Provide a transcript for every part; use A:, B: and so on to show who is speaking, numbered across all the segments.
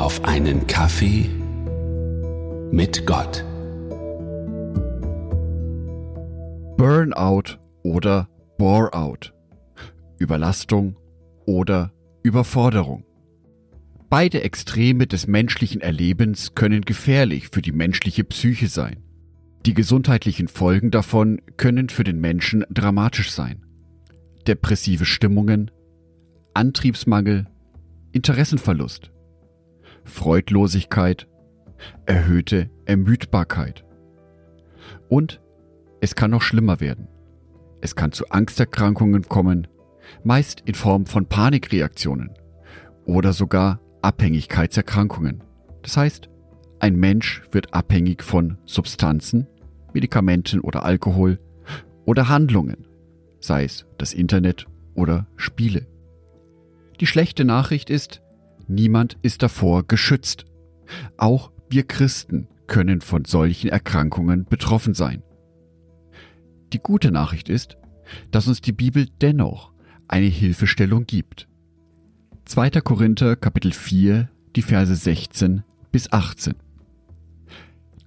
A: auf einen Kaffee mit Gott.
B: Burnout oder Boreout. Überlastung oder Überforderung. Beide Extreme des menschlichen Erlebens können gefährlich für die menschliche Psyche sein. Die gesundheitlichen Folgen davon können für den Menschen dramatisch sein. Depressive Stimmungen, Antriebsmangel, Interessenverlust, Freudlosigkeit, erhöhte Ermüdbarkeit. Und es kann noch schlimmer werden. Es kann zu Angsterkrankungen kommen, meist in Form von Panikreaktionen oder sogar Abhängigkeitserkrankungen. Das heißt, ein Mensch wird abhängig von Substanzen, Medikamenten oder Alkohol oder Handlungen, sei es das Internet oder Spiele. Die schlechte Nachricht ist, niemand ist davor geschützt. Auch wir Christen können von solchen Erkrankungen betroffen sein. Die gute Nachricht ist, dass uns die Bibel dennoch eine Hilfestellung gibt. 2. Korinther Kapitel 4, die Verse 16 bis 18.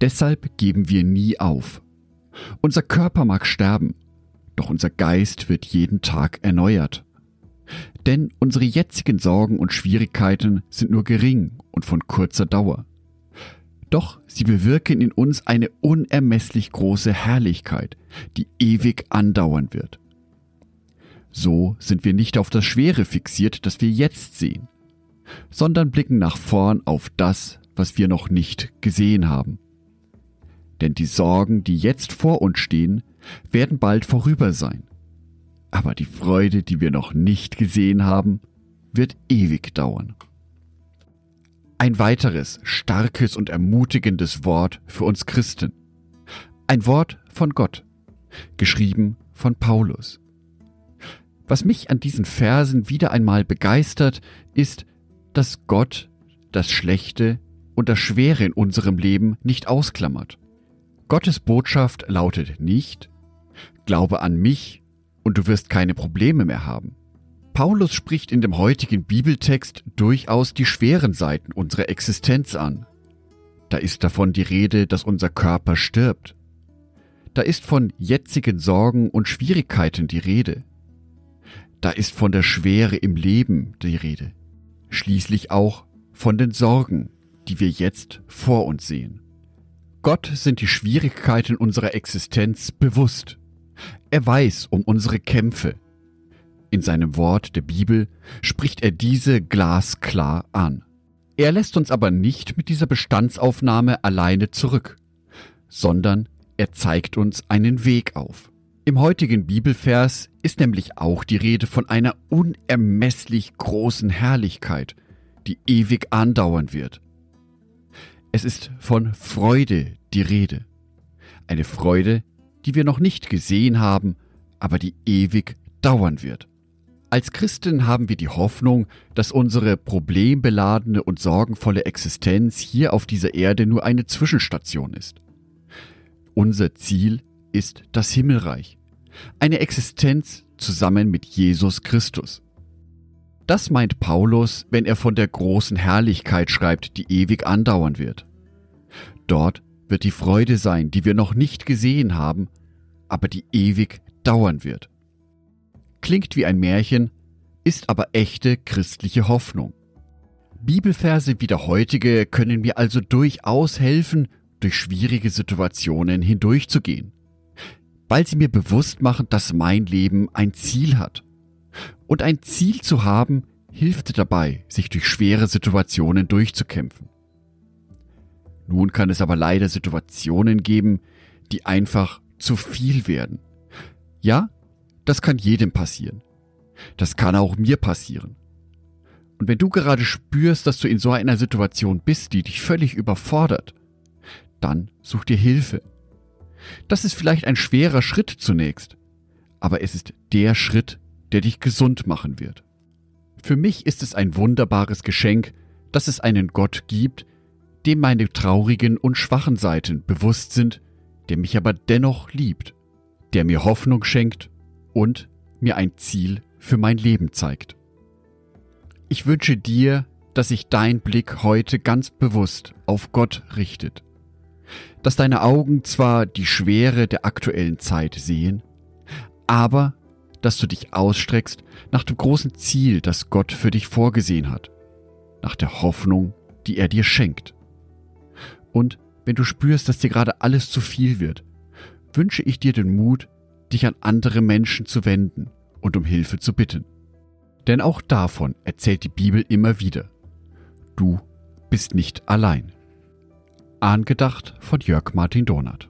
B: Deshalb geben wir nie auf. Unser Körper mag sterben, doch unser Geist wird jeden Tag erneuert. Denn unsere jetzigen Sorgen und Schwierigkeiten sind nur gering und von kurzer Dauer. Doch sie bewirken in uns eine unermesslich große Herrlichkeit, die ewig andauern wird. So sind wir nicht auf das Schwere fixiert, das wir jetzt sehen, sondern blicken nach vorn auf das, was wir noch nicht gesehen haben. Denn die Sorgen, die jetzt vor uns stehen, werden bald vorüber sein aber die Freude, die wir noch nicht gesehen haben, wird ewig dauern. Ein weiteres starkes und ermutigendes Wort für uns Christen. Ein Wort von Gott, geschrieben von Paulus. Was mich an diesen Versen wieder einmal begeistert, ist, dass Gott das Schlechte und das Schwere in unserem Leben nicht ausklammert. Gottes Botschaft lautet nicht, Glaube an mich und du wirst keine Probleme mehr haben. Paulus spricht in dem heutigen Bibeltext durchaus die schweren Seiten unserer Existenz an. Da ist davon die Rede, dass unser Körper stirbt. Da ist von jetzigen Sorgen und Schwierigkeiten die Rede. Da ist von der Schwere im Leben die Rede. Schließlich auch von den Sorgen, die wir jetzt vor uns sehen. Gott sind die Schwierigkeiten unserer Existenz bewusst. Er weiß um unsere Kämpfe. In seinem Wort der Bibel spricht er diese glasklar an. Er lässt uns aber nicht mit dieser Bestandsaufnahme alleine zurück, sondern er zeigt uns einen Weg auf. Im heutigen Bibelvers ist nämlich auch die Rede von einer unermesslich großen Herrlichkeit, die ewig andauern wird. Es ist von Freude die Rede. Eine Freude, die wir noch nicht gesehen haben, aber die ewig dauern wird. Als Christen haben wir die Hoffnung, dass unsere problembeladene und sorgenvolle Existenz hier auf dieser Erde nur eine Zwischenstation ist. Unser Ziel ist das Himmelreich, eine Existenz zusammen mit Jesus Christus. Das meint Paulus, wenn er von der großen Herrlichkeit schreibt, die ewig andauern wird. Dort wird die Freude sein, die wir noch nicht gesehen haben, aber die ewig dauern wird. Klingt wie ein Märchen, ist aber echte christliche Hoffnung. Bibelverse wie der heutige können mir also durchaus helfen, durch schwierige Situationen hindurchzugehen, weil sie mir bewusst machen, dass mein Leben ein Ziel hat. Und ein Ziel zu haben, hilft dabei, sich durch schwere Situationen durchzukämpfen. Nun kann es aber leider Situationen geben, die einfach zu viel werden. Ja, das kann jedem passieren. Das kann auch mir passieren. Und wenn du gerade spürst, dass du in so einer Situation bist, die dich völlig überfordert, dann such dir Hilfe. Das ist vielleicht ein schwerer Schritt zunächst, aber es ist der Schritt, der dich gesund machen wird. Für mich ist es ein wunderbares Geschenk, dass es einen Gott gibt, dem meine traurigen und schwachen Seiten bewusst sind, der mich aber dennoch liebt, der mir Hoffnung schenkt und mir ein Ziel für mein Leben zeigt. Ich wünsche dir dass sich dein Blick heute ganz bewusst auf Gott richtet. Dass deine Augen zwar die Schwere der aktuellen Zeit sehen, aber dass du dich ausstreckst nach dem großen Ziel, das Gott für dich vorgesehen hat, nach der Hoffnung, die er dir schenkt. Und wenn du spürst, dass dir gerade alles zu viel wird, wünsche ich dir den Mut, dich an andere Menschen zu wenden und um Hilfe zu bitten. Denn auch davon erzählt die Bibel immer wieder. Du bist nicht allein. Angedacht von Jörg Martin Donat.